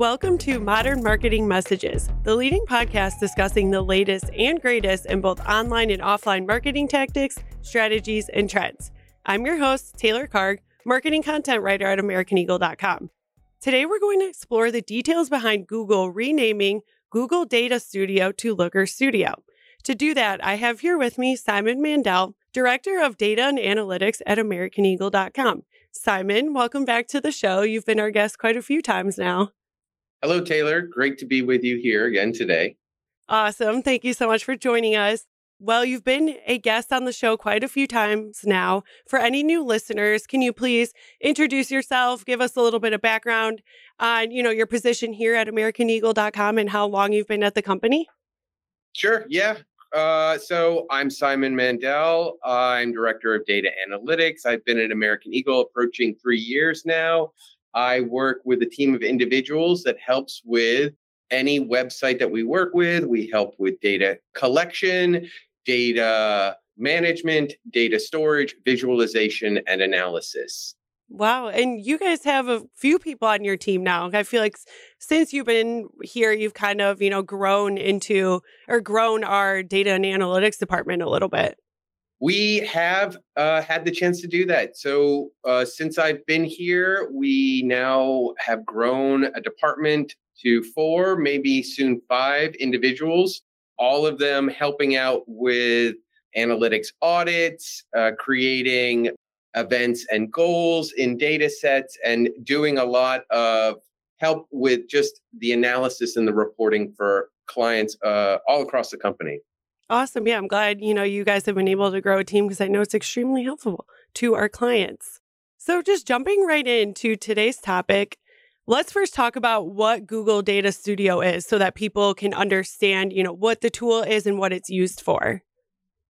Welcome to Modern Marketing Messages, the leading podcast discussing the latest and greatest in both online and offline marketing tactics, strategies, and trends. I'm your host, Taylor Karg, marketing content writer at AmericanEagle.com. Today, we're going to explore the details behind Google renaming Google Data Studio to Looker Studio. To do that, I have here with me Simon Mandel, Director of Data and Analytics at AmericanEagle.com. Simon, welcome back to the show. You've been our guest quite a few times now. Hello, Taylor. Great to be with you here again today. Awesome. Thank you so much for joining us. Well, you've been a guest on the show quite a few times now. For any new listeners, can you please introduce yourself, give us a little bit of background on, you know, your position here at americaneagle.com and how long you've been at the company? Sure. Yeah. Uh, so I'm Simon Mandel. I'm director of data analytics. I've been at American Eagle approaching three years now. I work with a team of individuals that helps with any website that we work with. We help with data collection, data management, data storage, visualization, and analysis. Wow. And you guys have a few people on your team now. I feel like since you've been here, you've kind of, you know, grown into or grown our data and analytics department a little bit. We have uh, had the chance to do that. So, uh, since I've been here, we now have grown a department to four, maybe soon five individuals, all of them helping out with analytics audits, uh, creating events and goals in data sets, and doing a lot of help with just the analysis and the reporting for clients uh, all across the company. Awesome. Yeah, I'm glad, you know, you guys have been able to grow a team because I know it's extremely helpful to our clients. So, just jumping right into today's topic, let's first talk about what Google Data Studio is so that people can understand, you know, what the tool is and what it's used for.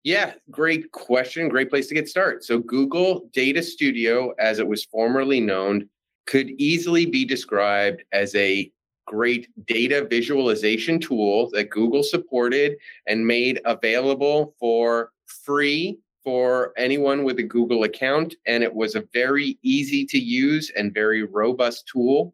Yeah, great question. Great place to get started. So, Google Data Studio, as it was formerly known, could easily be described as a great data visualization tool that Google supported and made available for free for anyone with a Google account. And it was a very easy to use and very robust tool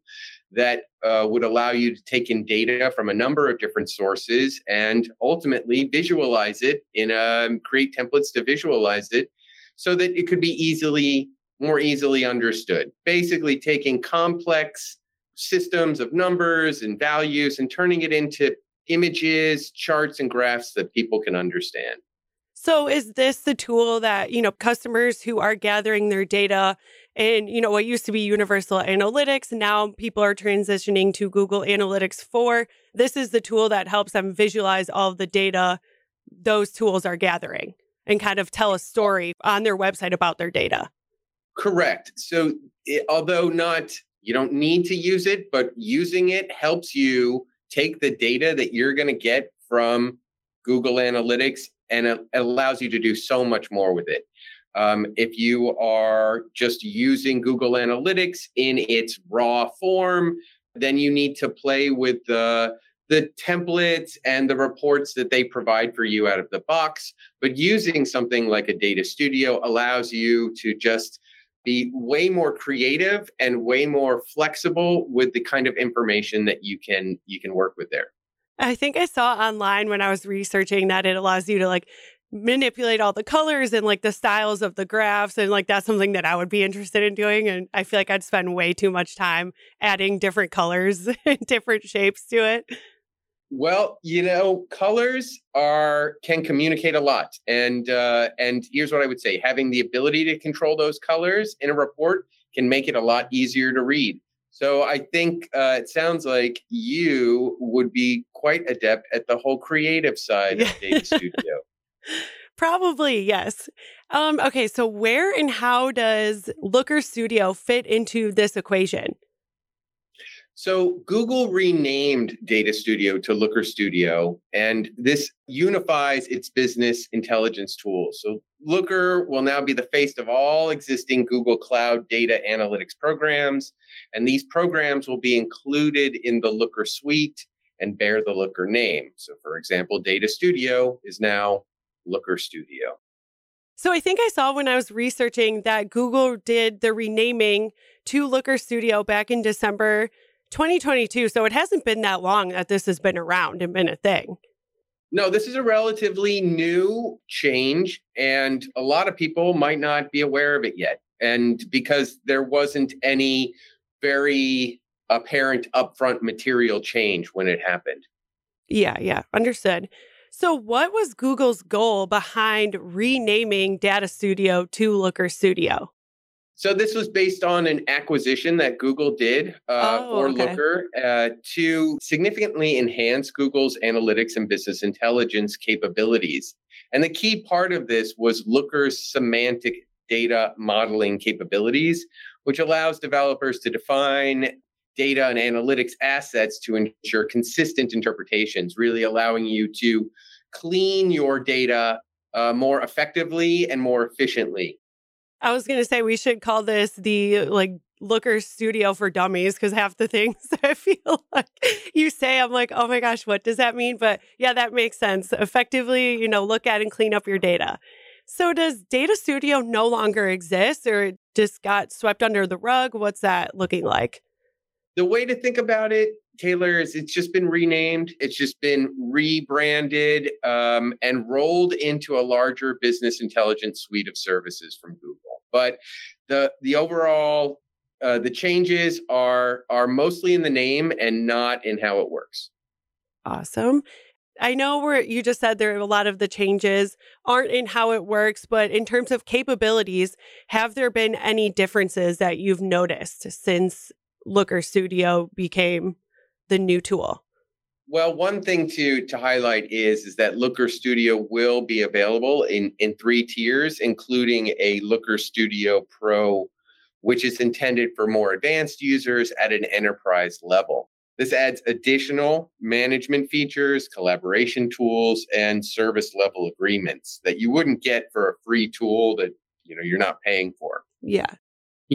that uh, would allow you to take in data from a number of different sources and ultimately visualize it in a um, create templates to visualize it so that it could be easily more easily understood basically taking complex systems of numbers and values and turning it into images, charts, and graphs that people can understand. So is this the tool that, you know, customers who are gathering their data and, you know, what used to be Universal Analytics, now people are transitioning to Google Analytics 4. This is the tool that helps them visualize all the data those tools are gathering and kind of tell a story on their website about their data. Correct. So, it, although not you don't need to use it, but using it helps you take the data that you're going to get from Google Analytics and it allows you to do so much more with it. Um, if you are just using Google Analytics in its raw form, then you need to play with the the templates and the reports that they provide for you out of the box. But using something like a data studio allows you to just be way more creative and way more flexible with the kind of information that you can you can work with there. I think I saw online when I was researching that it allows you to like manipulate all the colors and like the styles of the graphs and like that's something that I would be interested in doing and I feel like I'd spend way too much time adding different colors and different shapes to it. Well, you know, colors are can communicate a lot, and uh, and here's what I would say: having the ability to control those colors in a report can make it a lot easier to read. So I think uh, it sounds like you would be quite adept at the whole creative side of Data Studio. Probably, yes. Um, okay, so where and how does Looker Studio fit into this equation? So Google renamed Data Studio to Looker Studio, and this unifies its business intelligence tools. So Looker will now be the face of all existing Google Cloud data analytics programs, and these programs will be included in the Looker suite and bear the Looker name. So, for example, Data Studio is now Looker Studio. So I think I saw when I was researching that Google did the renaming to Looker Studio back in December 2022. So it hasn't been that long that this has been around and been a thing. No, this is a relatively new change, and a lot of people might not be aware of it yet. And because there wasn't any very apparent upfront material change when it happened. Yeah, yeah, understood. So, what was Google's goal behind renaming Data Studio to Looker Studio? So this was based on an acquisition that Google did uh, oh, for okay. Looker uh, to significantly enhance Google's analytics and business intelligence capabilities. And the key part of this was Looker's semantic data modeling capabilities, which allows developers to define data and analytics assets to ensure consistent interpretations, really allowing you to clean your data uh, more effectively and more efficiently. I was going to say we should call this the like Looker Studio for Dummies because half the things I feel like you say, I'm like, oh my gosh, what does that mean? But yeah, that makes sense. Effectively, you know, look at and clean up your data. So does Data Studio no longer exist or it just got swept under the rug? What's that looking like? The way to think about it, Taylor, is it's just been renamed. It's just been rebranded um, and rolled into a larger business intelligence suite of services from Google. But the the overall uh, the changes are are mostly in the name and not in how it works. Awesome. I know where you just said there are a lot of the changes aren't in how it works, but in terms of capabilities, have there been any differences that you've noticed since Looker Studio became the new tool? Well, one thing to to highlight is is that Looker Studio will be available in in three tiers, including a Looker Studio Pro, which is intended for more advanced users at an enterprise level. This adds additional management features, collaboration tools, and service level agreements that you wouldn't get for a free tool that you know you're not paying for. Yeah.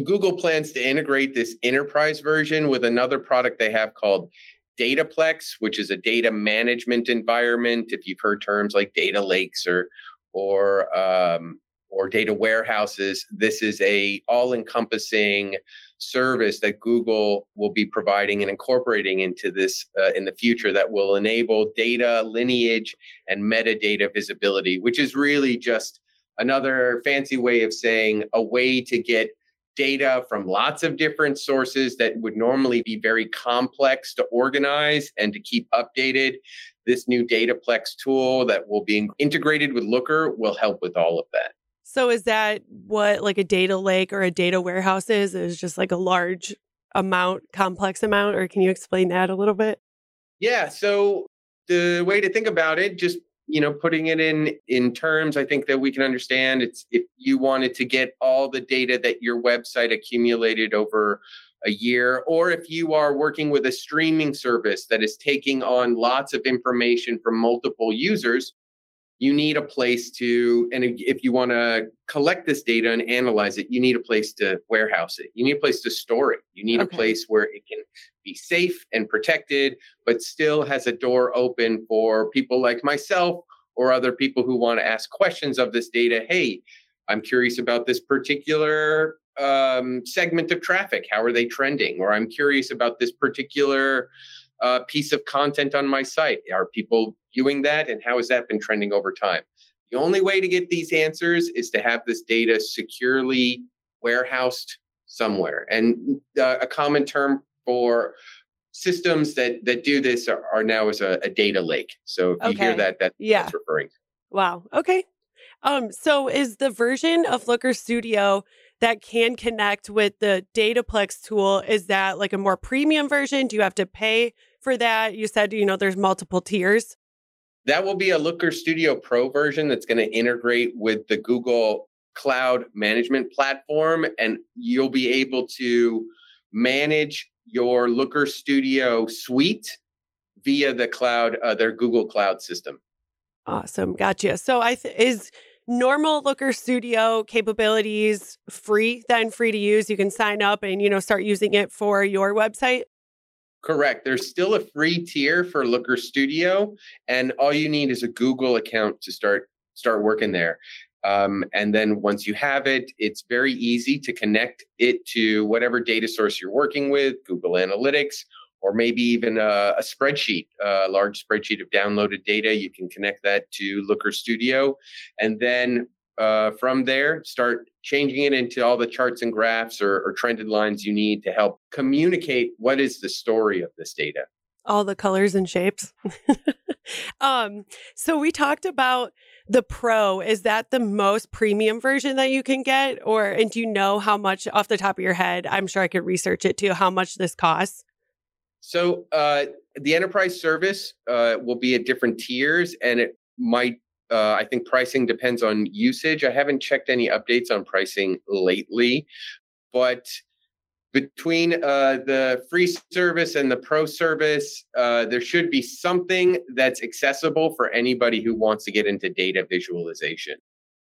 Google plans to integrate this enterprise version with another product they have called Dataplex, which is a data management environment. If you've heard terms like data lakes or or um, or data warehouses, this is a all-encompassing service that Google will be providing and incorporating into this uh, in the future that will enable data lineage and metadata visibility, which is really just another fancy way of saying a way to get data from lots of different sources that would normally be very complex to organize and to keep updated. This new Dataplex tool that will be integrated with Looker will help with all of that. So, is that what like a data lake or a data warehouse is? Is just like a large amount, complex amount, or can you explain that a little bit? Yeah. So, the way to think about it, just you know putting it in in terms i think that we can understand it's if you wanted to get all the data that your website accumulated over a year or if you are working with a streaming service that is taking on lots of information from multiple users you need a place to and if you want to collect this data and analyze it you need a place to warehouse it. You need a place to store it. You need okay. a place where it can be safe and protected but still has a door open for people like myself or other people who want to ask questions of this data. Hey i'm curious about this particular um, segment of traffic. How are they trending? Or i'm curious about this particular uh, piece of content on my site? Are people viewing that? And how has that been trending over time? The only way to get these answers is to have this data securely warehoused somewhere. And uh, a common term for systems that that do this are, are now as a, a, data lake. So if okay. you hear that, that yeah. that's referring. Wow. Okay. Um, so is the version of Looker Studio that can connect with the Dataplex tool, is that like a more premium version? Do you have to pay for that? You said, you know, there's multiple tiers. That will be a Looker Studio Pro version that's going to integrate with the Google Cloud Management Platform, and you'll be able to manage your Looker Studio suite via the cloud, uh, their Google Cloud system. Awesome, gotcha. So, I th- is normal Looker Studio capabilities free, then free to use. You can sign up and you know start using it for your website. Correct. There's still a free tier for Looker Studio, and all you need is a Google account to start start working there. Um, and then once you have it, it's very easy to connect it to whatever data source you're working with, Google Analytics, or maybe even a, a spreadsheet, a large spreadsheet of downloaded data. You can connect that to Looker Studio. And then uh, from there, start changing it into all the charts and graphs or, or trended lines you need to help communicate what is the story of this data. All the colors and shapes. um, so we talked about the pro. Is that the most premium version that you can get? Or, and do you know how much off the top of your head? I'm sure I could research it too, how much this costs. So uh, the enterprise service uh, will be at different tiers and it might uh, I think pricing depends on usage. I haven't checked any updates on pricing lately, but between uh, the free service and the pro service, uh, there should be something that's accessible for anybody who wants to get into data visualization.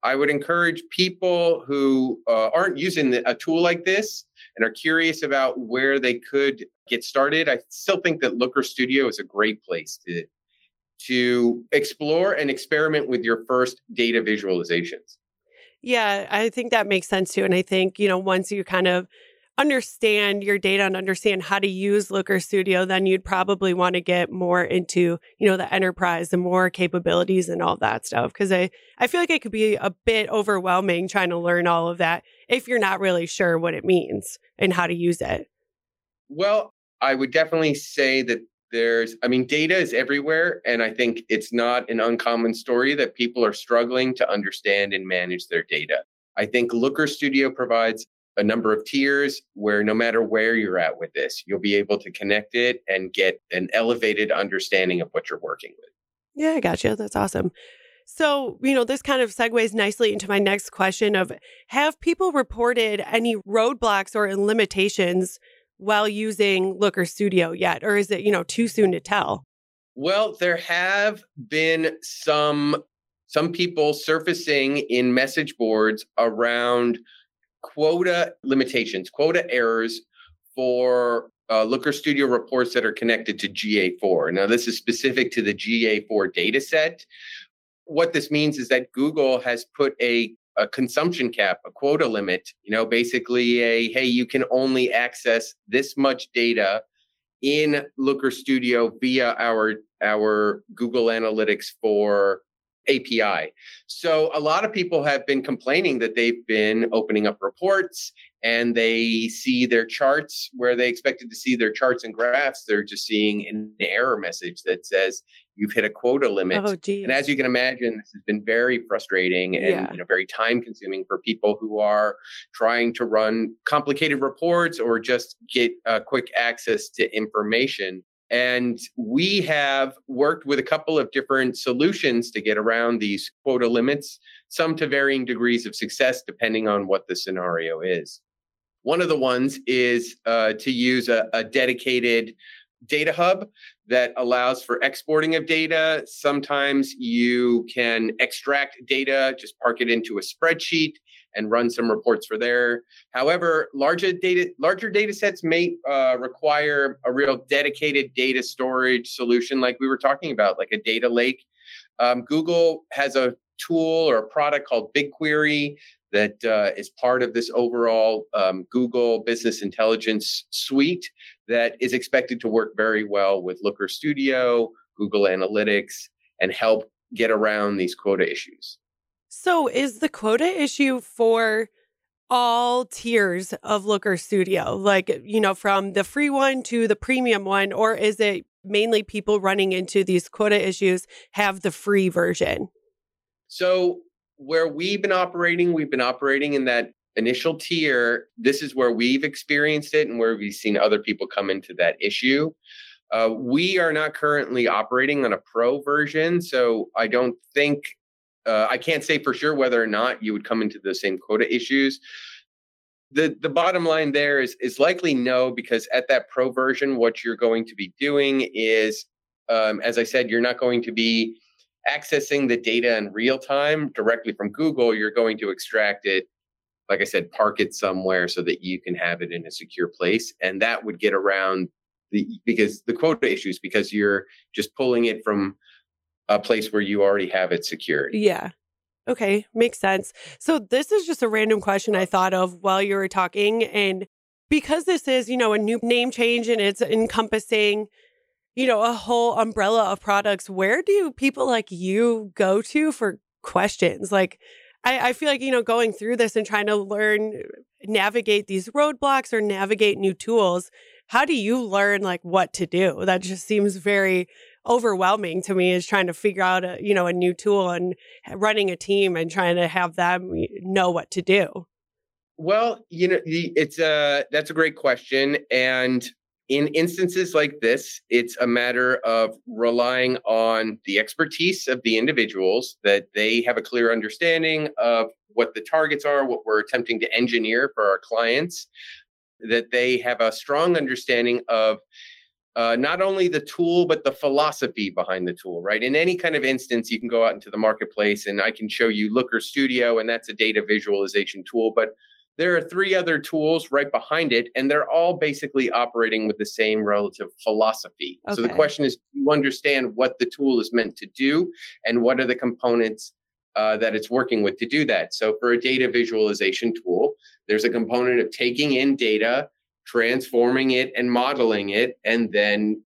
I would encourage people who uh, aren't using a tool like this and are curious about where they could get started. I still think that Looker Studio is a great place to to explore and experiment with your first data visualizations. Yeah, I think that makes sense too. And I think, you know, once you kind of understand your data and understand how to use Looker Studio, then you'd probably want to get more into, you know, the enterprise and more capabilities and all that stuff. Cause I, I feel like it could be a bit overwhelming trying to learn all of that if you're not really sure what it means and how to use it. Well, I would definitely say that there's i mean data is everywhere and i think it's not an uncommon story that people are struggling to understand and manage their data i think looker studio provides a number of tiers where no matter where you're at with this you'll be able to connect it and get an elevated understanding of what you're working with yeah i got you. that's awesome so, you know, this kind of segues nicely into my next question of have people reported any roadblocks or limitations while using Looker Studio yet, or is it, you know, too soon to tell? Well, there have been some some people surfacing in message boards around quota limitations, quota errors for uh, Looker Studio reports that are connected to GA4. Now, this is specific to the GA4 data set. What this means is that Google has put a a consumption cap, a quota limit, you know, basically a hey, you can only access this much data in Looker Studio via our our Google Analytics 4 API. So a lot of people have been complaining that they've been opening up reports and they see their charts where they expected to see their charts and graphs. They're just seeing an error message that says you've hit a quota limit. Oh, and as you can imagine, this has been very frustrating and yeah. you know very time consuming for people who are trying to run complicated reports or just get uh, quick access to information. And we have worked with a couple of different solutions to get around these quota limits, some to varying degrees of success, depending on what the scenario is. One of the ones is uh, to use a, a dedicated data hub that allows for exporting of data. Sometimes you can extract data, just park it into a spreadsheet and run some reports for there. However, larger data larger data sets may uh, require a real dedicated data storage solution, like we were talking about, like a data lake. Um, Google has a tool or a product called BigQuery that uh, is part of this overall um, Google Business Intelligence suite that is expected to work very well with Looker Studio, Google Analytics, and help get around these quota issues. So, is the quota issue for all tiers of Looker Studio, like, you know, from the free one to the premium one, or is it mainly people running into these quota issues have the free version? So, where we've been operating, we've been operating in that initial tier. This is where we've experienced it and where we've seen other people come into that issue. Uh, we are not currently operating on a pro version, so I don't think uh, I can't say for sure whether or not you would come into the same quota issues. The the bottom line there is is likely no because at that pro version, what you're going to be doing is, um, as I said, you're not going to be accessing the data in real time directly from Google. You're going to extract it, like I said, park it somewhere so that you can have it in a secure place, and that would get around the because the quota issues because you're just pulling it from a place where you already have it secured. Yeah. Okay, makes sense. So this is just a random question I thought of while you were talking and because this is, you know, a new name change and it's encompassing, you know, a whole umbrella of products, where do people like you go to for questions? Like, I, I feel like, you know, going through this and trying to learn, navigate these roadblocks or navigate new tools, how do you learn like what to do? That just seems very overwhelming to me is trying to figure out a, you know, a new tool and running a team and trying to have them know what to do. Well, you know, it's a that's a great question, and in instances like this, it's a matter of relying on the expertise of the individuals that they have a clear understanding of what the targets are, what we're attempting to engineer for our clients, that they have a strong understanding of uh, not only the tool but the philosophy behind the tool right in any kind of instance you can go out into the marketplace and i can show you looker studio and that's a data visualization tool but there are three other tools right behind it, and they're all basically operating with the same relative philosophy. Okay. So the question is, do you understand what the tool is meant to do, and what are the components uh, that it's working with to do that? So for a data visualization tool, there's a component of taking in data, transforming it, and modeling it, and then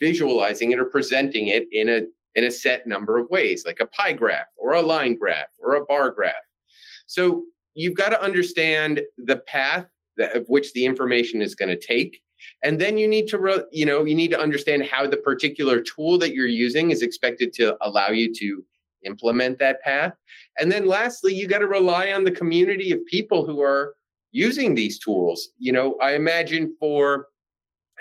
visualizing it or presenting it in a in a set number of ways, like a pie graph or a line graph or a bar graph. So you've got to understand the path that, of which the information is going to take and then you need to you know you need to understand how the particular tool that you're using is expected to allow you to implement that path and then lastly you got to rely on the community of people who are using these tools you know i imagine for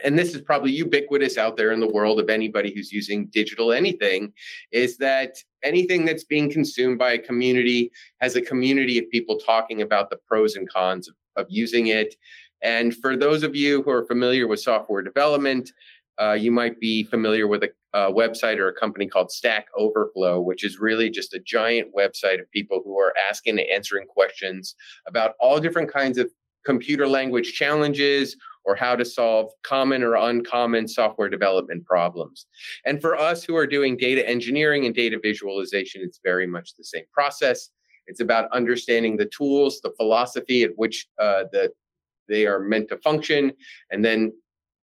and this is probably ubiquitous out there in the world of anybody who's using digital anything, is that anything that's being consumed by a community has a community of people talking about the pros and cons of, of using it. And for those of you who are familiar with software development, uh, you might be familiar with a, a, website or a company called Stack Overflow, which is really just a giant website of people who are asking and answering questions about all different kinds of computer language challenges or how to solve common or uncommon software development problems. And for us who are doing data engineering and data visualization, it's very much the same process. It's about understanding the tools, the philosophy at which uh, the, they are meant to function, and then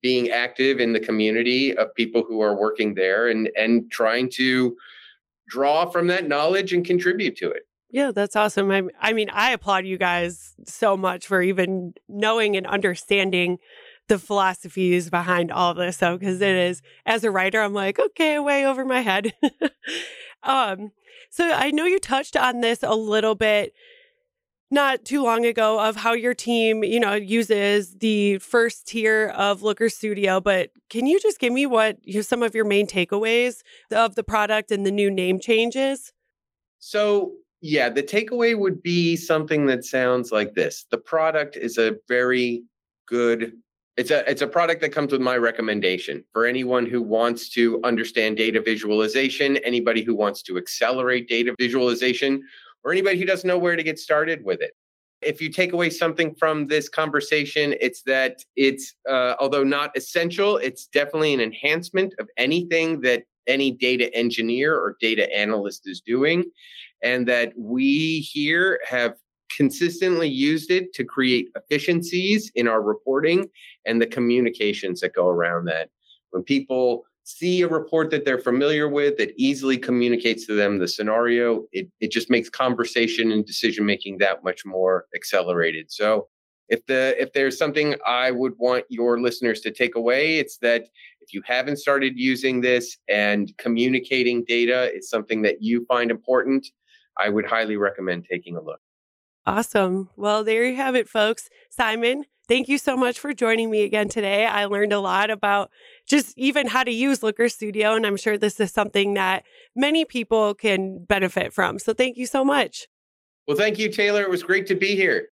being active in the community of people who are working there and, and trying to draw from that knowledge and contribute to it. Yeah, that's awesome. I, I mean, I applaud you guys so much for even knowing and understanding the philosophies behind all this. So, because it is, as a writer, I'm like, okay, way over my head. um, so I know you touched on this a little bit not too long ago of how your team, you know, uses the first tier of Looker Studio, but can you just give me what you some of your main takeaways of the product and the new name changes? So yeah, the takeaway would be something that sounds like this. The product is a very good it's a it's a product that comes with my recommendation for anyone who wants to understand data visualization, anybody who wants to accelerate data visualization, or anybody who doesn't know where to get started with it. If you take away something from this conversation, it's that it's uh, although not essential, it's definitely an enhancement of anything that any data engineer or data analyst is doing and that we here have consistently used it to create efficiencies in our reporting and the communications that go around that. When people see a report that they're familiar with that easily communicates to them the scenario, it, it just makes conversation and decision making that much more accelerated. So if the if there's something I would want your listeners to take away, it's that if you haven't started using this and communicating data is something that you find important, I would highly recommend taking a look. Awesome. Well, there you have it, folks. Simon, thank you so much for joining me again today. I learned a lot about just even how to use Looker Studio, and I'm sure this is something that many people can benefit from. So thank you so much. Well, thank you, Taylor. It was great to be here.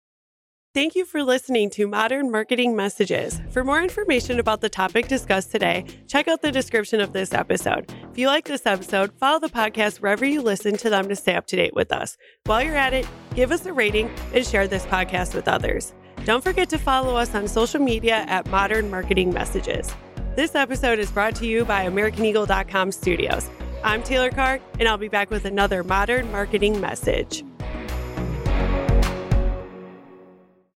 Thank you for listening to Modern Marketing Messages. For more information about the topic discussed today, check out the description of this episode. If you like this episode, follow the podcast wherever you listen to them to stay up to date with us. While you're at it, give us a rating and share this podcast with others. Don't forget to follow us on social media at Modern Marketing Messages. This episode is brought to you by AmericanEagle.com Studios. I'm Taylor Karg, and I'll be back with another Modern Marketing Message.